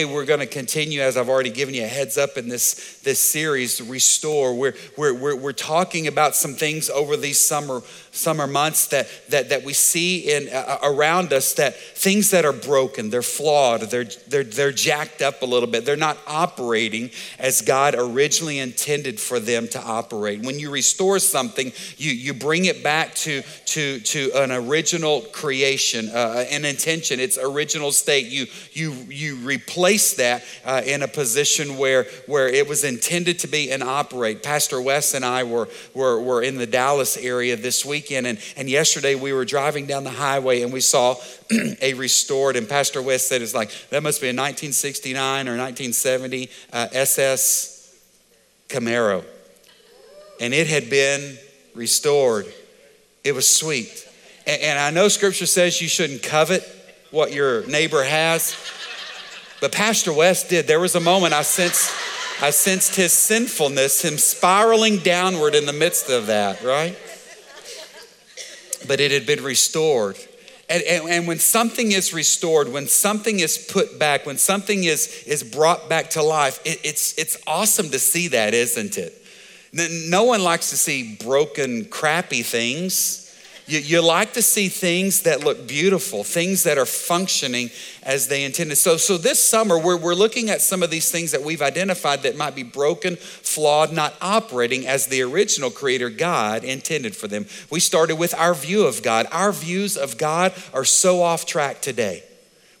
today we're going to continue, as I've already given you a heads up in this, this series, Restore. We're, we're, we're, we're talking about some things over these summer, summer months that, that, that we see in, uh, around us that things that are broken, they're flawed, they're, they're, they're jacked up a little bit. They're not operating as God originally intended for them to operate. When you restore something, you, you bring it back to, to, to an original creation, uh, an intention, its original state. You, you, you replace that uh, in a position where, where it was intended to be and operate. Pastor Wes and I were, were, were in the Dallas area this weekend, and, and yesterday we were driving down the highway and we saw a restored, and Pastor Wes said it's like, that must be a 1969 or 1970 uh, SS Camaro. And it had been restored. It was sweet. And, and I know scripture says you shouldn't covet what your neighbor has. But Pastor Wes did. There was a moment I sensed, I sensed his sinfulness, him spiraling downward in the midst of that, right? But it had been restored. And, and, and, when something is restored, when something is put back, when something is, is brought back to life, it, it's, it's awesome to see that, isn't it? No one likes to see broken, crappy things. You, you, like to see things that look beautiful, things that are functioning as they intended. So, so this summer, we're, we're looking at some of these things that we've identified that might be broken, flawed, not operating as the original creator God intended for them. We started with our view of God. Our views of God are so off track today.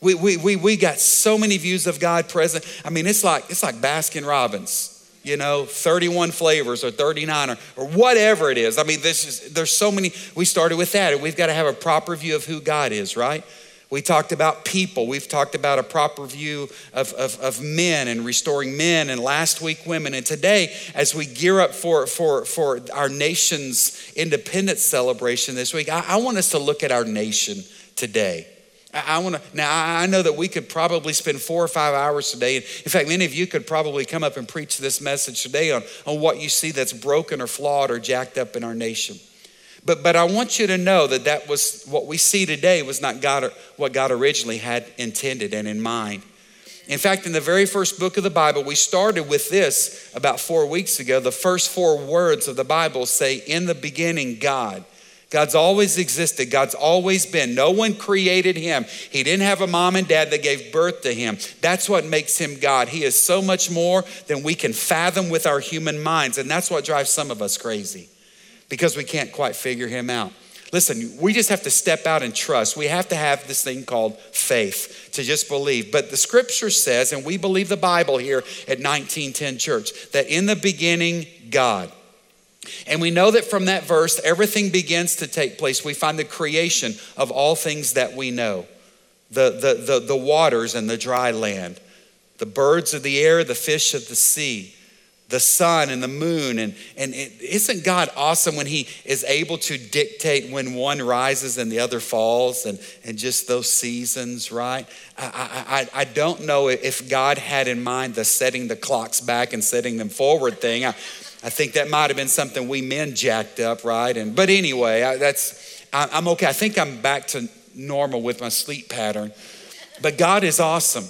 We, we, we, we got so many views of God present. I mean, it's like, it's like Baskin Robbins you know 31 flavors or 39 or, or whatever it is. I mean this is there's so many we started with that and we've got to have a proper view of who god is right? We talked about people we've talked about a proper view of, of, of men and restoring men and last week women. And today as we gear up for, for, for our nation's independence celebration this week I, I want us to look at our nation today I, want to, now I know that we could probably spend four or five hours today. In fact, many of you could probably come up and preach this message today on, on what you see that's broken or flawed or jacked up in our nation. But, but I want you to know that that was what we see today was not God, what God originally had intended and in mind. In fact, in the very first book of the Bible, we started with this about four weeks ago. The first four words of the Bible say, In the beginning, God. God's always existed. God's always been. No one created him. He didn't have a mom and dad that gave birth to him. That's what makes him God. He is so much more than we can fathom with our human minds. And that's what drives some of us crazy because we can't quite figure him out. Listen, we just have to step out and trust. We have to have this thing called faith to just believe. But the scripture says, and we believe the Bible here at 1910 Church, that in the beginning, God. And we know that from that verse, everything begins to take place. We find the creation of all things that we know the, the, the, the waters and the dry land, the birds of the air, the fish of the sea, the sun and the moon. And, and is not God awesome when He is able to dictate when one rises and the other falls and, and just those seasons, right? I, I, I don't know if God had in mind the setting the clocks back and setting them forward thing. I, I think that might have been something we men jacked up, right? And but anyway, I, that's I, I'm okay. I think I'm back to normal with my sleep pattern. But God is awesome.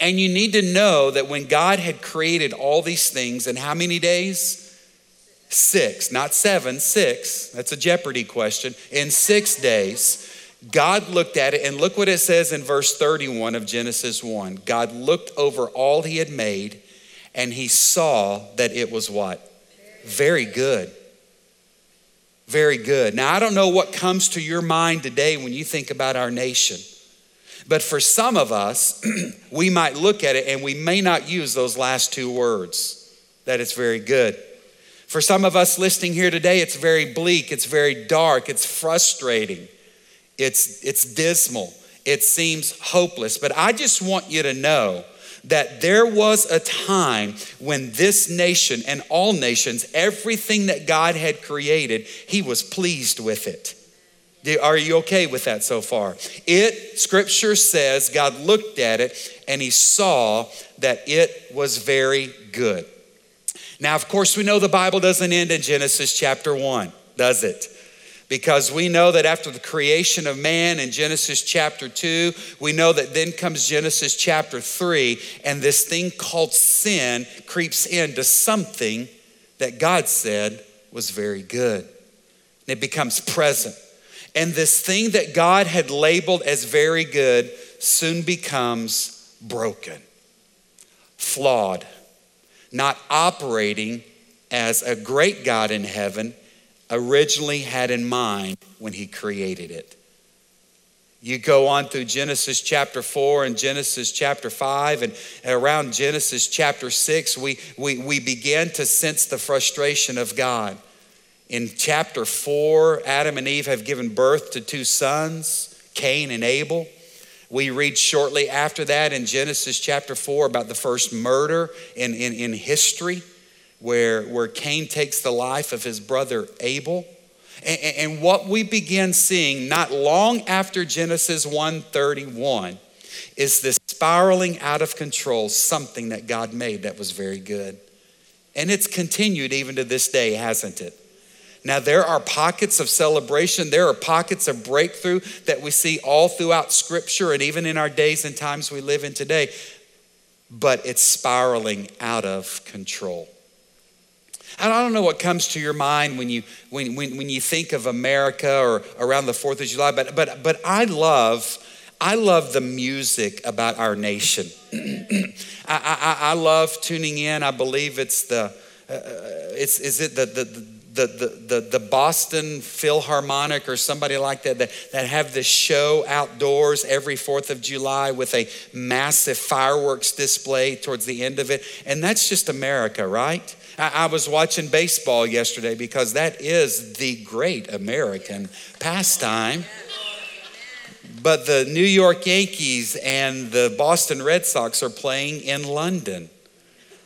And you need to know that when God had created all these things in how many days? Six, not seven, six. That's a Jeopardy question. In six days, God looked at it, and look what it says in verse 31 of Genesis 1. God looked over all he had made, and he saw that it was what? Very good. Very good. Now, I don't know what comes to your mind today when you think about our nation, but for some of us, we might look at it and we may not use those last two words that it's very good. For some of us listening here today, it's very bleak, it's very dark, it's frustrating, it's, it's dismal, it seems hopeless. But I just want you to know that there was a time when this nation and all nations, everything that God had created, He was pleased with it. Are you okay with that so far? It, scripture says, God looked at it and He saw that it was very good. Now, of course, we know the Bible doesn't end in Genesis chapter 1, does it? Because we know that after the creation of man in Genesis chapter 2, we know that then comes Genesis chapter 3, and this thing called sin creeps into something that God said was very good. And it becomes present. And this thing that God had labeled as very good soon becomes broken, flawed, not operating as a great God in heaven originally had in mind when he created it. You go on through Genesis chapter 4 and Genesis chapter 5, and around Genesis chapter 6, we, we, we begin to sense the frustration of God. In chapter 4, Adam and Eve have given birth to two sons, Cain and Abel. We read shortly after that in Genesis chapter 4 about the first murder in, in, in history where, where Cain takes the life of his brother Abel. And, and what we begin seeing not long after Genesis 1:31 is this spiraling out of control, something that God made that was very good. And it's continued even to this day, hasn't it? Now, there are pockets of celebration, there are pockets of breakthrough that we see all throughout Scripture and even in our days and times we live in today, but it's spiraling out of control. I don't know what comes to your mind when you, when, when, when you think of America or around the 4th of July, but, but, but I love, I love the music about our nation. I, I, I, love tuning in. I believe it's the, uh, it's, is it the, the, the, the, the Boston Philharmonic or somebody like that, that that have this show outdoors every 4th of July with a massive fireworks display towards the end of it. And that's just America, right? I, was watching baseball yesterday because that is the great American pastime. But the New York Yankees and the Boston Red Sox are playing in London.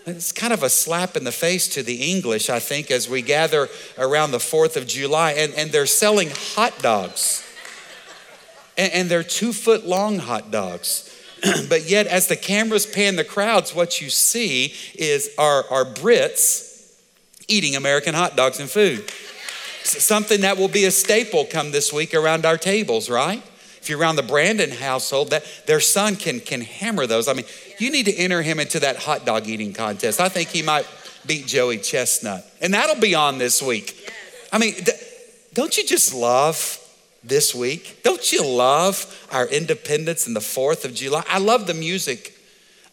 It's kind of a slap in the face to the English, I think, as we gather around the 4th of July, and, and they're selling hot dogs. And, and they're two foot long hot dogs. but yet, as the cameras pan the crowds, what you see is our, our Brits eating American hot dogs and food. Something that will be a staple come this week around our tables, right? If you're around the Brandon household, that their son can can hammer those. I mean, you need to enter him into that hot dog eating contest. I think he might beat Joey Chestnut, and that'll be on this week. I mean, don't you just love this week? Don't you love our independence and the 4th of July? I love the music.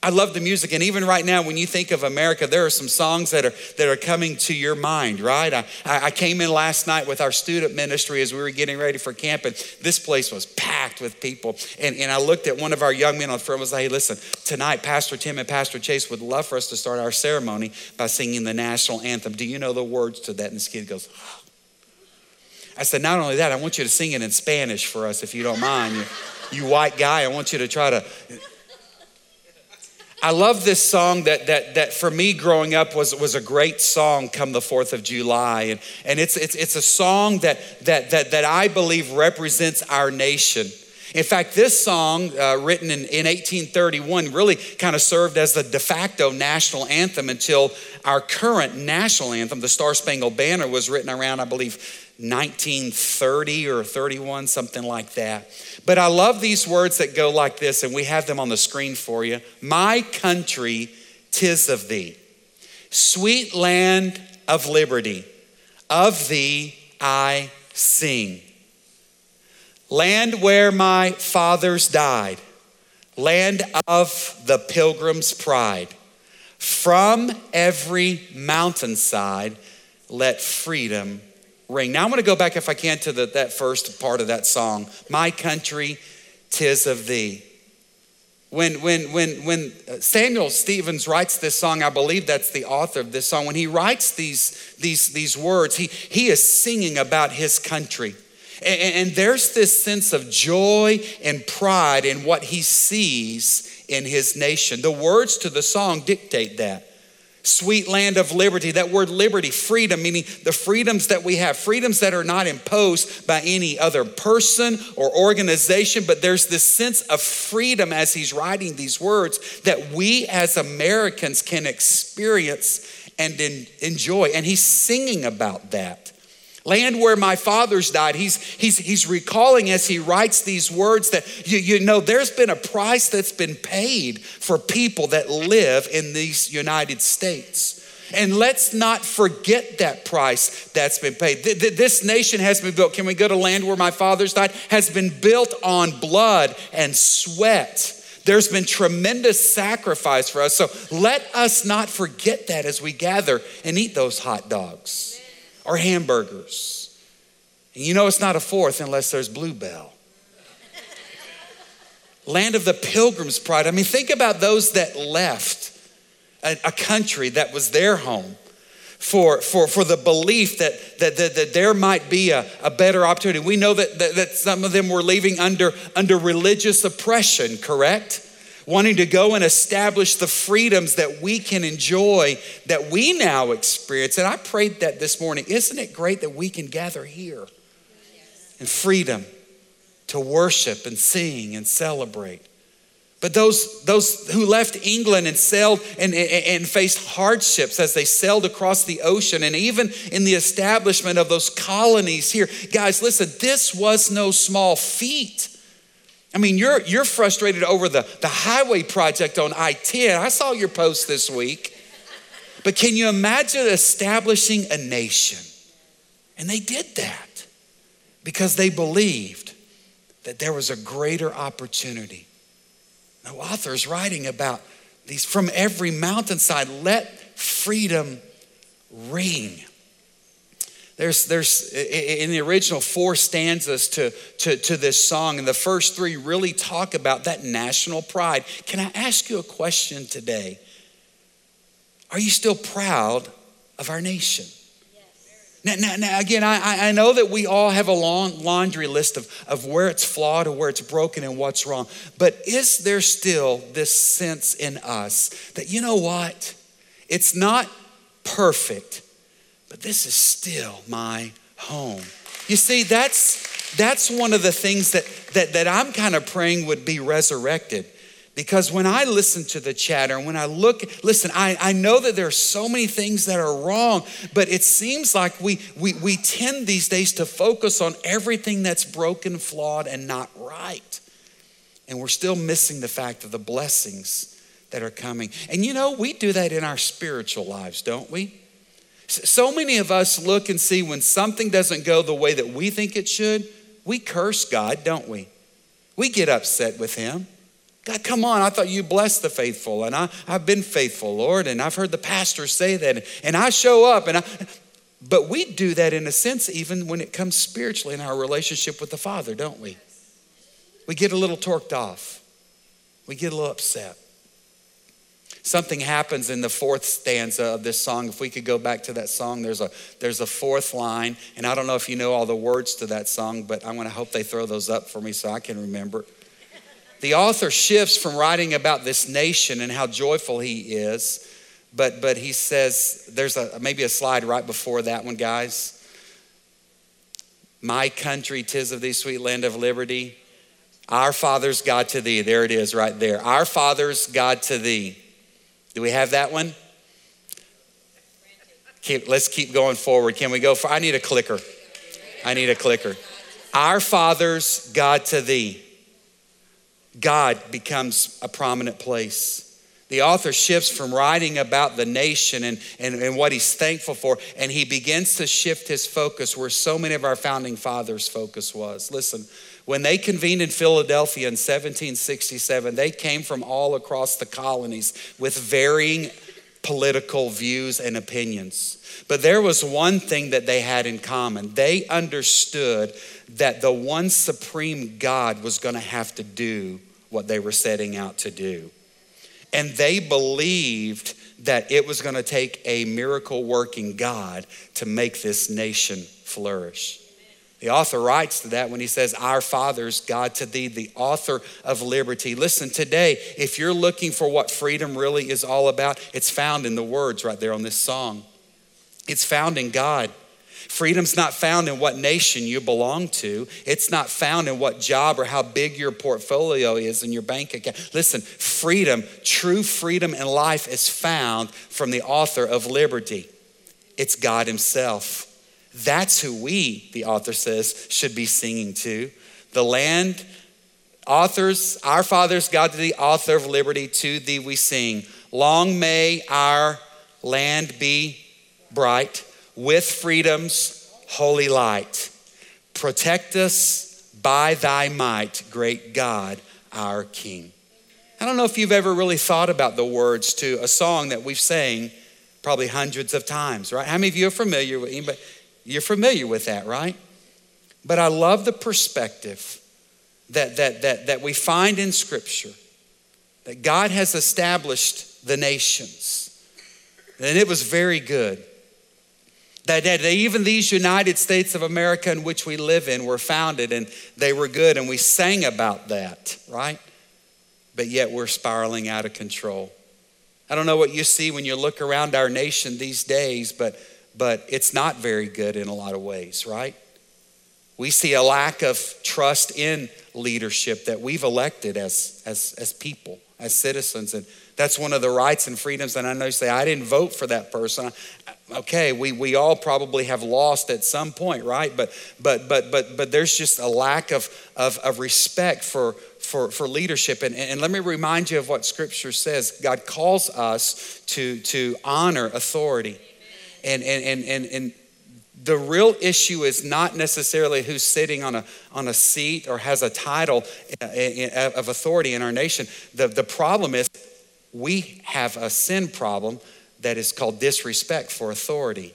I love the music. And even right now, when you think of America, there are some songs that are, that are coming to your mind, right? I, I came in last night with our student ministry as we were getting ready for camp, and this place was packed with people. And, and I looked at one of our young men on the front and was like, hey, listen, tonight, Pastor Tim and Pastor Chase would love for us to start our ceremony by singing the national anthem. Do you know the words to that? And this kid goes. I said, not only that, I want you to sing it in Spanish for us if you don't mind. You, you white guy, I want you to try to. I love this song that, that, that for me growing up was, was a great song come the 4th of July. And, and it's, it's, it's a song that, that, that, that I believe represents our nation. In fact, this song, uh, written in, in 1831, really kind of served as the de facto national anthem until our current national anthem, the Star Spangled Banner, was written around, I believe, 1930 or 31, something like that. But I love these words that go like this, and we have them on the screen for you. My country, tis of thee. Sweet land of liberty, of thee I sing. Land where my fathers died, land of the pilgrim's pride. From every mountainside, let freedom ring. Now I'm going to go back, if I can, to the, that first part of that song. My country, tis of thee. When, when, when, when uh, Samuel Stevens writes this song, I believe that's the author of this song. When he writes these, these, these words, he, he is singing about his country. And, and there's this sense of joy and pride in what he sees in his nation. The words to the song dictate that sweet land of liberty. That word liberty, freedom, meaning the freedoms that we have, freedoms that are not imposed by any other person or organization, but there's this sense of freedom as he's writing these words that we as Americans can experience and enjoy. And he's singing about that. Land where my fathers died. He's, he's, he's recalling as he writes these words that you, you know there's been a price that's been paid for people that live in these United States. And let's not forget that price that's been paid. This nation has been built. Can we go to land where my fathers died? Has been built on blood and sweat. There's been tremendous sacrifice for us. So let us not forget that as we gather and eat those hot dogs or hamburgers. And you know it's not a fourth unless there's Blue Bell. Land of the pilgrim's pride. I mean, think about those that left a, a country that was their home for, for, for the belief that, that, that, that there might be a, a better opportunity. We know that, that, that some of them were leaving under, under religious oppression, correct? Wanting to go and establish the freedoms that we can enjoy that we now experience. And I prayed that this morning. Isn't it great that we can gather here in freedom to worship and sing and celebrate? But those, those who left England and sailed and, and, and, faced hardships as they sailed across the ocean, and even in the establishment of those colonies here, guys, listen, this was no small feat. I mean, you're, you're frustrated over the, the highway project on I 10. I saw your post this week. But can you imagine establishing a nation? And they did that because they believed that there was a greater opportunity the author is writing about these from every mountainside. Let freedom ring. There's, there's in the original four stanzas to, to, to this song, and the first three really talk about that national pride. Can I ask you a question today? Are you still proud of our nation? Now, now, now, again, I, I know that we all have a long laundry list of, of where it's flawed or where it's broken and what's wrong. But is there still this sense in us that, you know what? It's not perfect, but this is still my home. You see, that's, that's one of the things that, that, that I'm kind of praying would be resurrected because when I listen to the chatter and when I look, listen, I, I know that there are so many things that are wrong, but it seems like we, we, we tend these days to focus on everything that's broken, flawed, and not right. And we're still missing the fact of the blessings that are coming. And you know, we do that in our spiritual lives, don't we? So many of us look and see when something doesn't go the way that we think it should, we curse God, don't we? We get upset with Him. God, come on, I thought you blessed the faithful, and I, I've been faithful, Lord, and I've heard the pastor say that, and I show up, and I, but we do that in a sense even when it comes spiritually in our relationship with the Father, don't we? We get a little torqued off. We get a little upset. Something happens in the fourth stanza of this song. If we could go back to that song, there's a there's a fourth line, and I don't know if you know all the words to that song, but I'm going to hope they throw those up for me so I can remember the author shifts from writing about this nation and how joyful he is, but, but he says, there's a, maybe a slide right before that one, guys. My country, tis of thee, sweet land of liberty. Our fathers, God to thee. There it is right there. Our fathers, God to thee. Do we have that one? Keep, let's keep going forward. Can we go for? I need a clicker. I need a clicker. Our fathers, God to thee. God becomes a prominent place. The author shifts from writing about the nation and, and, and what he's thankful for, and he begins to shift his focus where so many of our founding fathers' focus was. Listen, when they convened in Philadelphia in 1767, they came from all across the colonies with varying political views and opinions. But there was one thing that they had in common they understood that the one supreme God was going to have to do what they were setting out to do. And they believed that it was going to take a miracle working God to make this nation flourish. The author writes to that when he says, Our fathers, God to thee, the author of liberty. Listen, today, if you're looking for what freedom really is all about, it's found in the words right there on this song. It's found in God. Freedom's not found in what nation you belong to. It's not found in what job or how big your portfolio is in your bank account. Listen, freedom, true freedom in life is found from the author of liberty. It's God Himself. That's who we, the author says, should be singing to. The land, authors, our fathers, God, the author of liberty, to thee we sing. Long may our land be bright with freedom's holy light. Protect us by thy might, great God, our King. I don't know if you've ever really thought about the words to a song that we've sang probably hundreds of times, right? How many of you are familiar with anybody? You're familiar with that, right? But I love the perspective that, that, that, that we find in Scripture that God has established the nations. And it was very good. That, that even these United States of America in which we live in were founded and they were good, and we sang about that, right? But yet we're spiraling out of control. I don't know what you see when you look around our nation these days, but but it's not very good in a lot of ways, right? We see a lack of trust in leadership that we've elected as, as, as people, as citizens. And that's one of the rights and freedoms. And I know you say, I didn't vote for that person. Okay, we, we all probably have lost at some point, right? But but but but but there's just a lack of, of, of respect for, for, for leadership. And, and let me remind you of what scripture says. God calls us to, to honor authority. And, and, and, and, the real issue is not necessarily who's sitting on a, on a seat or has a title uh, of authority in our nation. The, the problem is we have a sin problem that is called disrespect for authority.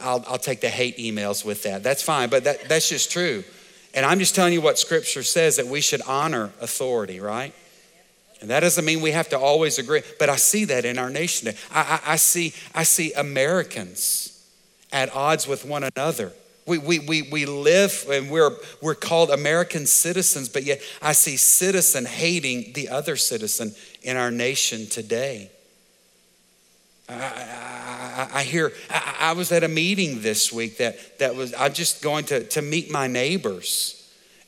I'll, I'll take the hate emails with that. That's fine, but that, that's just true. And I'm just telling you what scripture says that we should honor authority, right? And that doesn't mean we have to always agree, but I see that in our nation. I, I, I, see, I see Americans at odds with one another. We, we, we, we live and we're, we're called American citizens, but yet I see citizen hating the other citizen in our nation today. I, I, I hear, I, I was at a meeting this week that, that was, I'm just going to, to meet my neighbors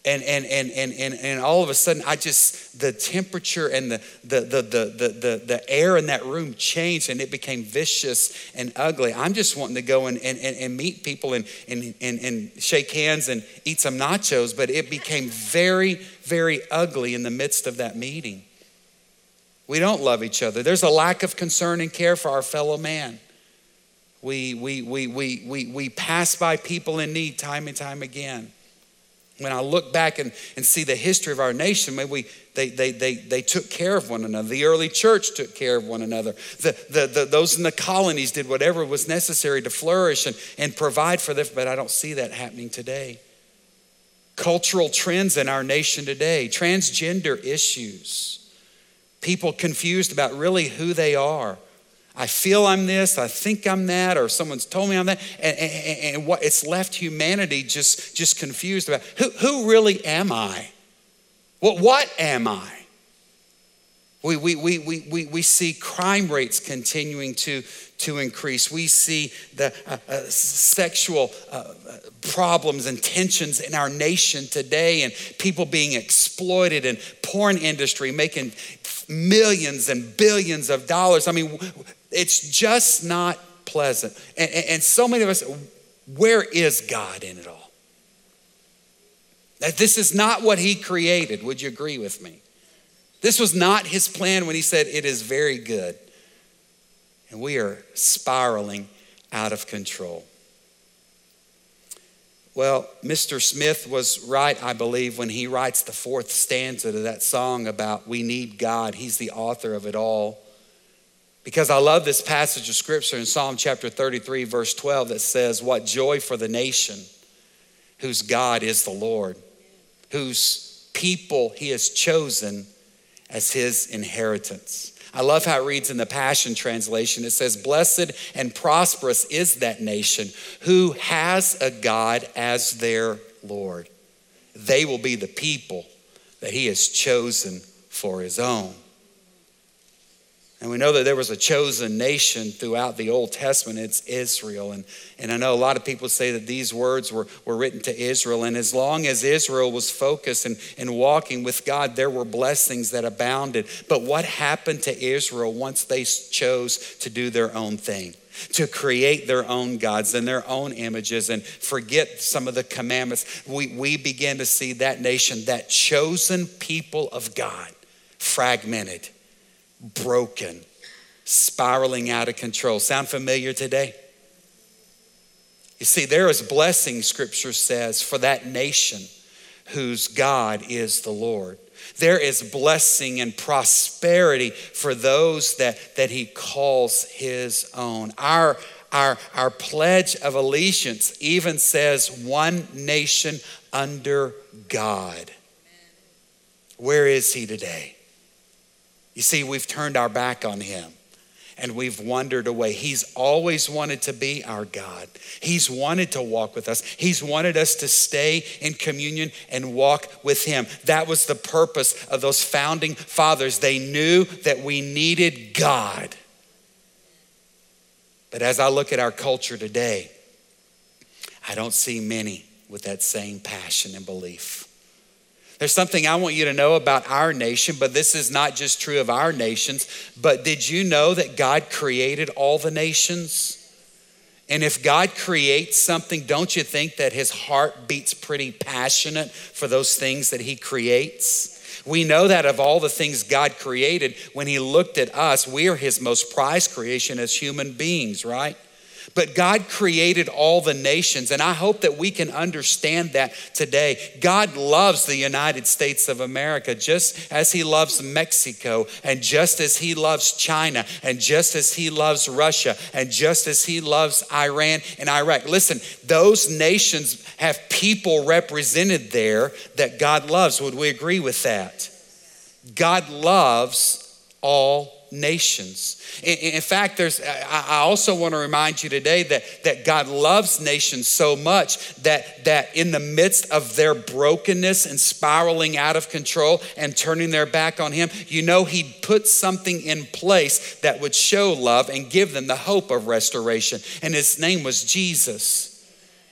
and and and and and, and all of a sudden i just the temperature and the the, the the the the the air in that room changed and it became vicious and ugly. I'm just wanting to go and and, and meet people and, and and and shake hands and eat some nachos but it became very very ugly in the midst of that meeting. We don't love each other. There's a lack of concern and care for our fellow man. We we we we we, we pass by people in need time and time again when I look back and, and see the history of our nation, maybe we, they, they, they, they took care of one another. The early church took care of one another. The, the, the, those in the colonies did whatever was necessary to flourish and, and provide for them, but I don't see that happening today. Cultural trends in our nation today, transgender issues, people confused about really who they are. I feel I'm this, I think I'm that, or someone's told me I'm that. And, and, and, what it's left humanity just, just confused about who, who really am I? What, what am I? We, we, we, we, we, we see crime rates continuing to, to increase. We see the uh, uh, sexual uh, problems and tensions in our nation today, and people being exploited, and porn industry making millions and billions of dollars. I mean, it's just not pleasant. And, and, and so many of us, where is God in it all? That this is not what He created. Would you agree with me? This was not His plan when He said, It is very good. And we are spiraling out of control. Well, Mr. Smith was right, I believe, when he writes the fourth stanza to that song about we need God. He's the author of it all. Because I love this passage of scripture in Psalm chapter 33, verse 12, that says, What joy for the nation whose God is the Lord, whose people he has chosen as his inheritance. I love how it reads in the Passion Translation. It says, Blessed and prosperous is that nation who has a God as their Lord. They will be the people that he has chosen for his own. And we know that there was a chosen nation throughout the Old Testament. It's Israel. And, and I know a lot of people say that these words were, were written to Israel. And as long as Israel was focused and, and walking with God, there were blessings that abounded. But what happened to Israel once they chose to do their own thing? to create their own gods and their own images and forget some of the commandments. We, we begin to see that nation, that chosen people of God, fragmented, broken, spiraling out of control. Sound familiar today? You see, there is blessing, scripture says, for that nation whose God is the Lord. There is blessing and prosperity for those that, that he calls his own. Our, our, our pledge of allegiance even says one nation under God. Where is he today? You see, we've turned our back on him and we've wandered away. He's always wanted to be our God. He's wanted to walk with us. He's wanted us to stay in communion and walk with Him. That was the purpose of those founding fathers. They knew that we needed God. But as I look at our culture today, I don't see many with that same passion and belief. There's something I want you to know about our nation, but this is not just true of our nations. But did you know that God created all the nations? And if God creates something, don't you think that his heart beats pretty passionate for those things that he creates? We know that of all the things God created, when he looked at us, we are his most prized creation as human beings, right? But God created all the nations, and I hope that we can understand that today. God loves the United States of America just as He loves Mexico, and just as He loves China, and just as He loves Russia, and just as He loves Iran and Iraq. Listen, those nations have people represented there that God loves. Would we agree with that? God loves all nations. In, in, fact, there's, I also want to remind you today that, that God loves nations so much that, that in the midst of their brokenness and spiraling out of control and turning their back on Him, you know, He put something in place that would show love and give them the hope of restoration. And His name was Jesus.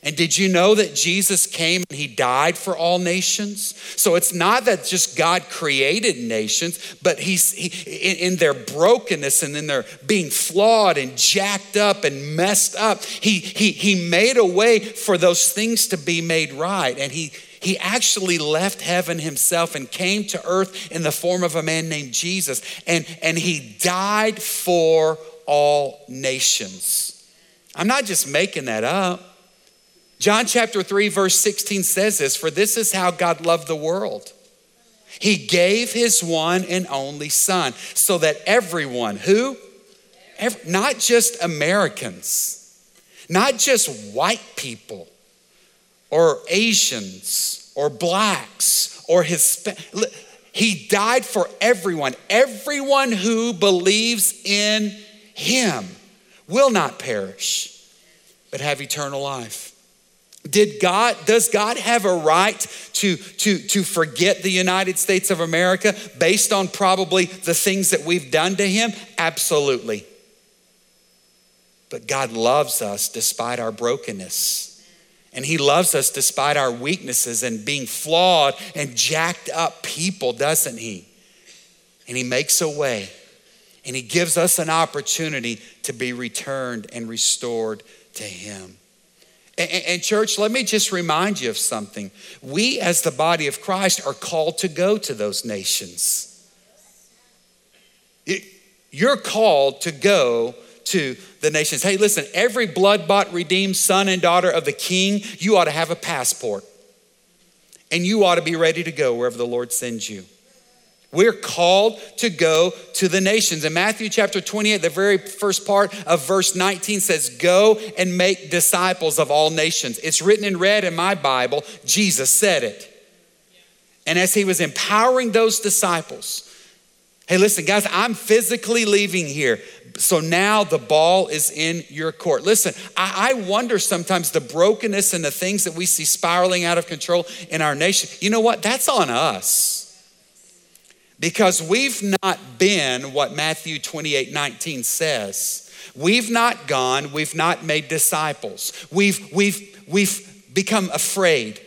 And did you know that Jesus came and he died for all nations? So it's not that just God created nations, but he's he, in, in, their brokenness and in their being flawed and jacked up and messed up, he, he, he made a way for those things to be made right. And he, he actually left heaven himself and came to earth in the form of a man named Jesus. And, and he died for all nations. I'm not just making that up. John chapter 3, verse 16 says this For this is how God loved the world. He gave his one and only Son so that everyone who, not just Americans, not just white people or Asians or blacks or Hispanic, he died for everyone. Everyone who believes in him will not perish, but have eternal life. Did God, does God have a right to, to, to forget the United States of America based on probably the things that we've done to him? Absolutely. But God loves us despite our brokenness. And he loves us despite our weaknesses and being flawed and jacked up people, doesn't he? And he makes a way. And he gives us an opportunity to be returned and restored to him. And, and, church, let me just remind you of something. We, as the body of Christ, are called to go to those nations. You're called to go to the nations. Hey, listen, every blood bought, redeemed son and daughter of the king, you ought to have a passport. And you ought to be ready to go wherever the Lord sends you. We're called to go to the nations. In Matthew chapter 28, the very first part of verse 19 says, Go and make disciples of all nations. It's written in red in my Bible. Jesus said it. And as he was empowering those disciples, hey, listen, guys, I'm physically leaving here. So now the ball is in your court. Listen, I, I wonder sometimes the brokenness and the things that we see spiraling out of control in our nation. You know what? That's on us because we've not been what Matthew 28 19 says. We've not gone, we've not made disciples. We've, we've, we've become afraid.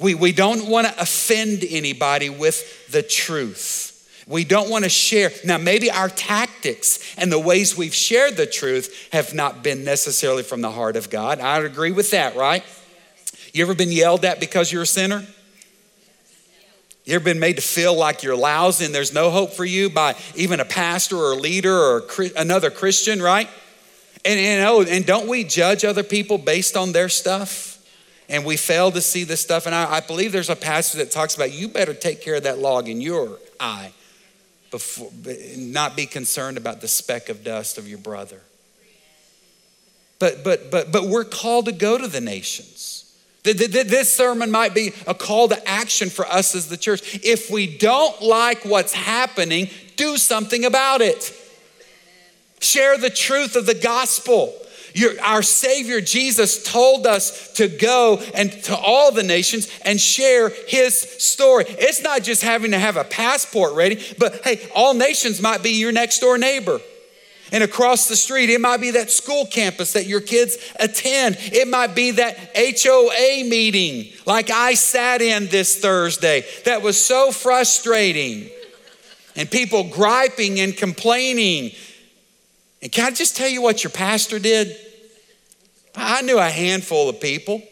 We, we don't want to offend anybody with the truth. We don't want to share. Now, maybe our tactics and the ways we've shared the truth have not been necessarily from the heart of God. I agree with that, right? You ever been yelled at because you're a sinner? You ever been made to feel like you're lousy and there's no hope for you by even a pastor or a leader or another Christian, right? And, and, oh, and don't we judge other people based on their stuff? And we fail to see this stuff. And I, I believe there's a passage that talks about you better take care of that log in your eye before, not be concerned about the speck of dust of your brother. But, but, but, but we're called to go to the nations. This sermon might be a call to action for us as the church. If we don't like what's happening, do something about it. Share the truth of the gospel. Your, our Savior Jesus told us to go and to all the nations and share His story. It's not just having to have a passport ready, but hey, all nations might be your next door neighbor. And across the street, it might be that school campus that your kids attend. It might be that HOA meeting like I sat in this Thursday that was so frustrating. And people griping and complaining. And can I just tell you what your pastor did? I knew a handful of people.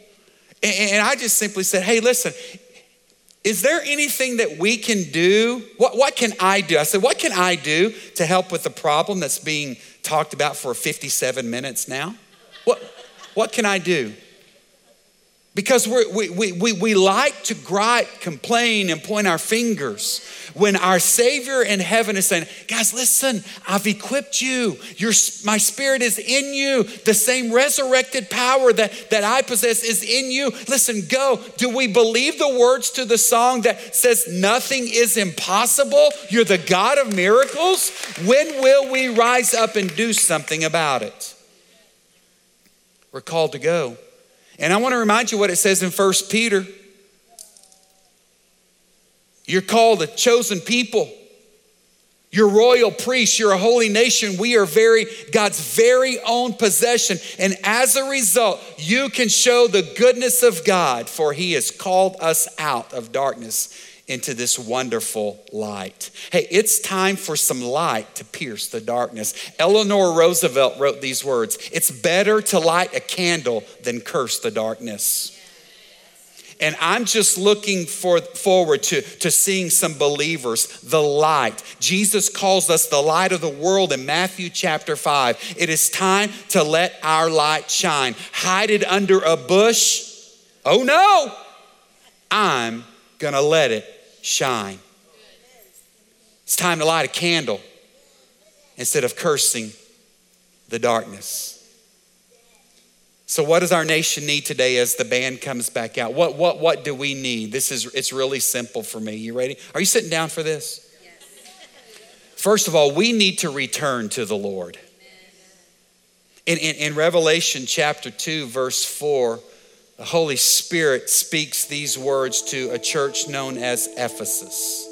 And I just simply said, hey, listen, is there anything that we can do? What, what can I do? I said, What can I do to help with the problem that's being talked about for 57 minutes now? What, what can I do? Because we we, we, we like to gripe, complain, and point our fingers when our Savior in heaven is saying, Guys, listen, I've equipped you. Your, my Spirit is in you. The same resurrected power that, that I possess is in you. Listen, go. Do we believe the words to the song that says, Nothing is impossible? You're the God of miracles? When will we rise up and do something about it? We're called to go. And I want to remind you what it says in First Peter. You're called a chosen people. You're royal priests. You're a holy nation. We are very God's very own possession. And as a result, you can show the goodness of God, for He has called us out of darkness into this wonderful light. Hey, it's time for some light to pierce the darkness. Eleanor Roosevelt wrote these words It's better to light a candle than curse the darkness. And I'm just looking for, forward to, to seeing some believers, the light. Jesus calls us the light of the world in Matthew chapter 5. It is time to let our light shine. Hide it under a bush. Oh no, I'm gonna let it shine. It's time to light a candle instead of cursing the darkness. So, what does our nation need today as the band comes back out? What, what, what do we need? This is, it's really simple for me. You ready? Are you sitting down for this? First of all, we need to return to the Lord. In, in, in Revelation chapter 2, verse 4, the Holy Spirit speaks these words to a church known as Ephesus.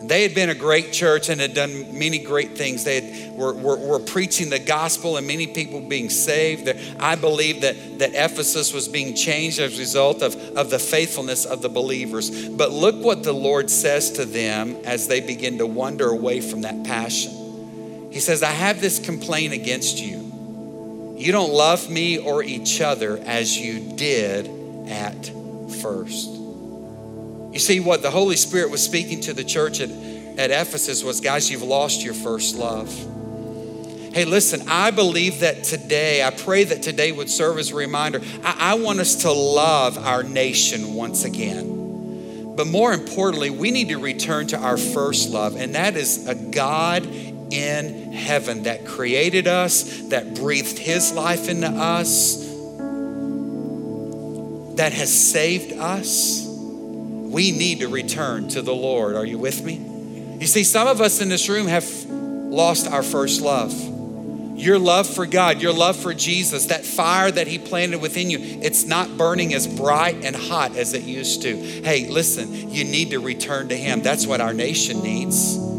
And they had been a great church and had done many great things. They had, were, were, were preaching the gospel and many people being saved. I believe that, that Ephesus was being changed as a result of, of the faithfulness of the believers. But look what the Lord says to them as they begin to wander away from that passion. He says, I have this complaint against you you don't love me or each other as you did at first. You see, what the Holy Spirit was speaking to the church at, at Ephesus was guys, you've lost your first love. Hey, listen, I believe that today, I pray that today would serve as a reminder. I, I want us to love our nation once again. But more importantly, we need to return to our first love, and that is a God in heaven that created us, that breathed his life into us, that has saved us. We need to return to the Lord. Are you with me? You see, some of us in this room have lost our first love. Your love for God, your love for Jesus, that fire that He planted within you, it's not burning as bright and hot as it used to. Hey, listen, you need to return to Him. That's what our nation needs.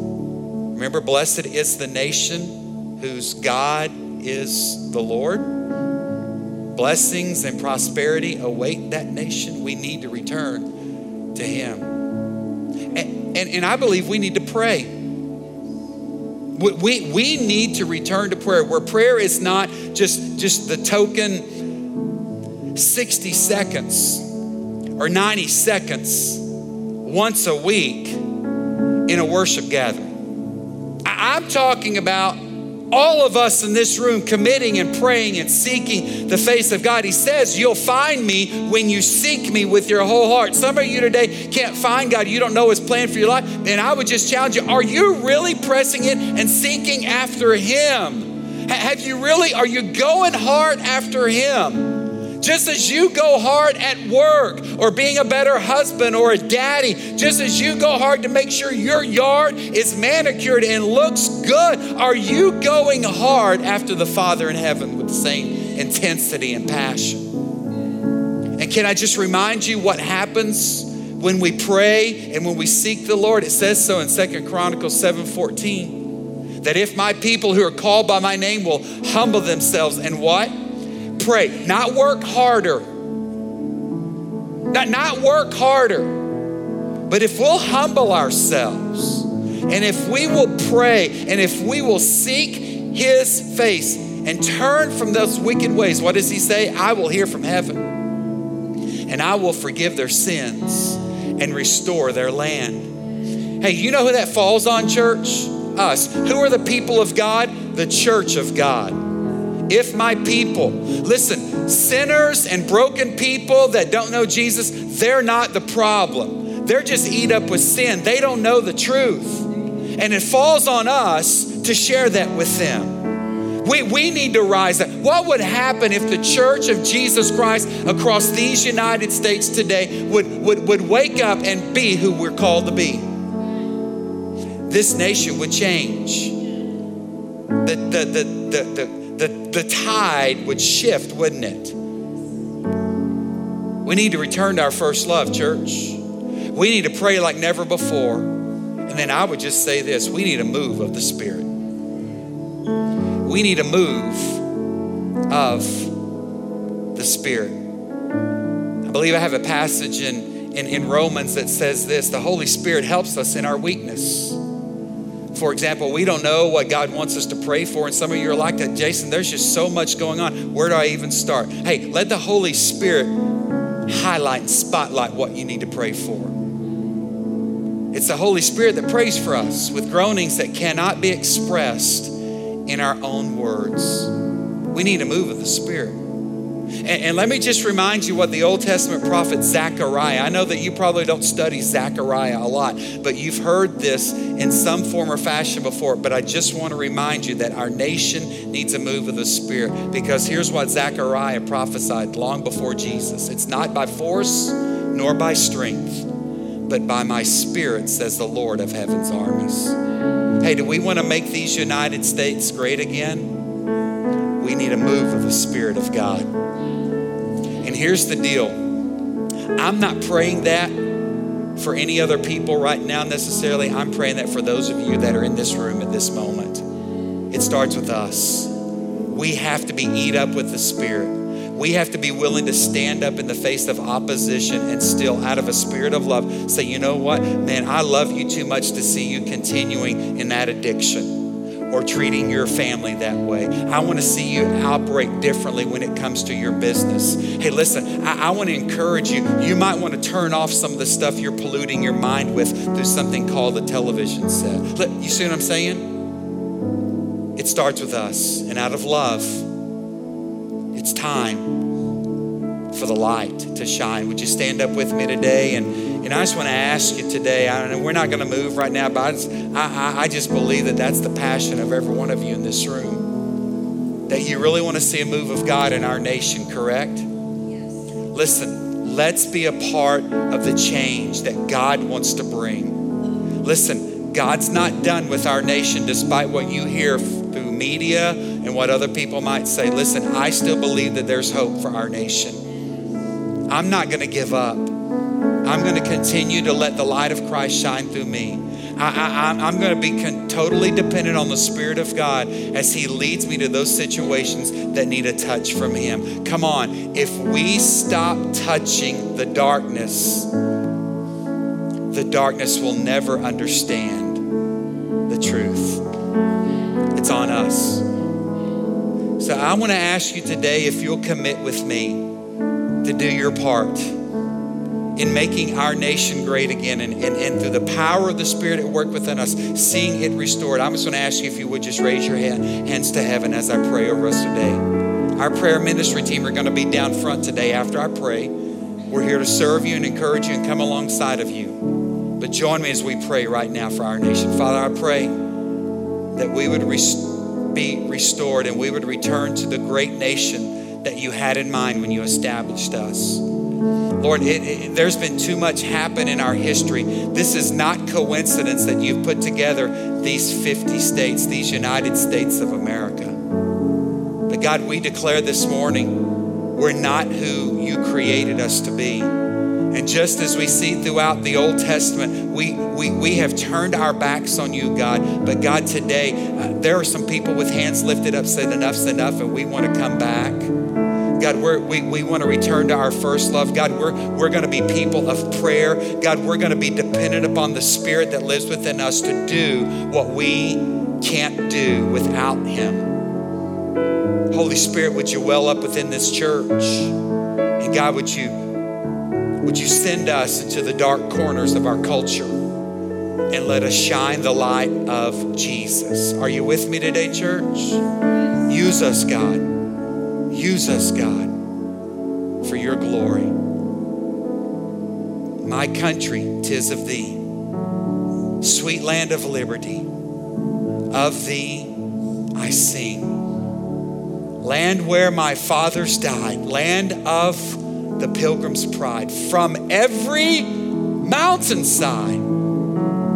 Remember, blessed is the nation whose God is the Lord. Blessings and prosperity await that nation. We need to return to Him. And And, and I believe we need to pray. We, we, we need to return to prayer, where prayer is not just, just the token 60 seconds or 90 seconds once a week in a worship gathering. I'm talking about all of us in this room committing and praying and seeking the face of God. He says, You'll find me when you seek me with your whole heart. Some of you today can't find God. You don't know His plan for your life. And I would just challenge you are you really pressing in and seeking after Him? Have you really, are you going hard after Him? Just as you go hard at work or being a better husband or a daddy, just as you go hard to make sure your yard is manicured and looks good, are you going hard after the Father in heaven with the same intensity and passion? And can I just remind you what happens when we pray and when we seek the Lord? It says so in Second Chronicles 7:14 that if my people who are called by my name will humble themselves and what? Pray, not work harder. Not, not work harder. But if we'll humble ourselves and if we will pray and if we will seek his face and turn from those wicked ways, what does he say? I will hear from heaven and I will forgive their sins and restore their land. Hey, you know who that falls on, church? Us. Who are the people of God? The church of God if my people, listen, sinners and broken people that don't know Jesus, they're not the problem. They're just eat up with sin. They don't know the truth. And it falls on us to share that with them. We, we need to rise up. What would happen if the church of Jesus Christ across these United States today would, would, would wake up and be who we're called to be? This nation would change. The, the, the, the, the, the, tide would shift, wouldn't it? We need to return to our first love, church. We need to pray like never before. And then I would just say this we need a move of the Spirit. We need a move of the Spirit. I believe I have a passage in, in, in Romans that says this the Holy Spirit helps us in our weakness. For example, we don't know what God wants us to pray for, and some of you are like that. Jason, there's just so much going on. Where do I even start? Hey, let the Holy Spirit highlight and spotlight what you need to pray for. It's the Holy Spirit that prays for us with groanings that cannot be expressed in our own words. We need a move of the Spirit. And, and, let me just remind you what the Old Testament prophet Zechariah, I know that you probably don't study Zechariah a lot, but you've heard this in some form or fashion before. But I just want to remind you that our nation needs a move of the Spirit because here's what Zechariah prophesied long before Jesus it's not by force nor by strength, but by my Spirit, says the Lord of heaven's armies. Hey, do we want to make these United States great again? We need a move of the Spirit of God. And here's the deal I'm not praying that for any other people right now necessarily. I'm praying that for those of you that are in this room at this moment. It starts with us. We have to be eat up with the Spirit. We have to be willing to stand up in the face of opposition and still, out of a spirit of love, say, you know what, man, I love you too much to see you continuing in that addiction or treating your family that way. I want to see you operate differently when it comes to your business. Hey, listen, I, I want to encourage you. You might want to turn off some of the stuff you're polluting your mind with through something called the television set. Look, you see what I'm saying? It starts with us, and out of love, it's time for the light to shine. Would you stand up with me today and and I just want to ask you today, I we're not going to move right now, but I just, I, I just believe that that's the passion of every one of you in this room. That you really want to see a move of God in our nation, correct? Yes. Listen, let's be a part of the change that God wants to bring. Listen, God's not done with our nation despite what you hear through media and what other people might say. Listen, I still believe that there's hope for our nation. I'm not going to give up. I'm going to continue to let the light of Christ shine through me. I, am going to be con- totally dependent on the Spirit of God as He leads me to those situations that need a touch from Him. Come on, if we stop touching the darkness, the darkness will never understand the truth. It's on us. So I want to ask you today if you'll commit with me to do your part in making our nation great again and, and, and through the power of the Spirit at work within us, seeing it restored. I'm just going to ask you if you would just raise your hand, hands to heaven as I pray over us today. Our prayer ministry team are going to be down front today after I pray. We're here to serve you and encourage you and come alongside of you. But join me as we pray right now for our nation. Father, I pray that we would be restored and we would return to the great nation that you had in mind when you established us. Lord, it, it, there's been too much happen in our history. This is not coincidence that you've put together these 50 states, these United States of America. But God, we declare this morning we're not who you created us to be. And just as we see throughout the Old Testament, we, we, we have turned our backs on you, God. But God, today, uh, there are some people with hands lifted up saying, Enough's enough, and we want to come back. God, we, we want to return to our first love. God, we're, we're going to be people of prayer. God, we're going to be dependent upon the Spirit that lives within us to do what we can't do without Him. Holy Spirit, would you well up within this church? And God, would you, would you send us into the dark corners of our culture and let us shine the light of Jesus? Are you with me today, church? Use us, God. Use us, God, for your glory. My country, tis of thee. Sweet land of liberty, of thee I sing. Land where my fathers died, land of the pilgrim's pride. From every mountainside,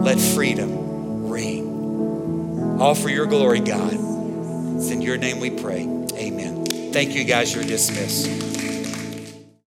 let freedom ring. All for your glory, God. It's in your name we pray. Amen. Thank you guys. You're dismissed.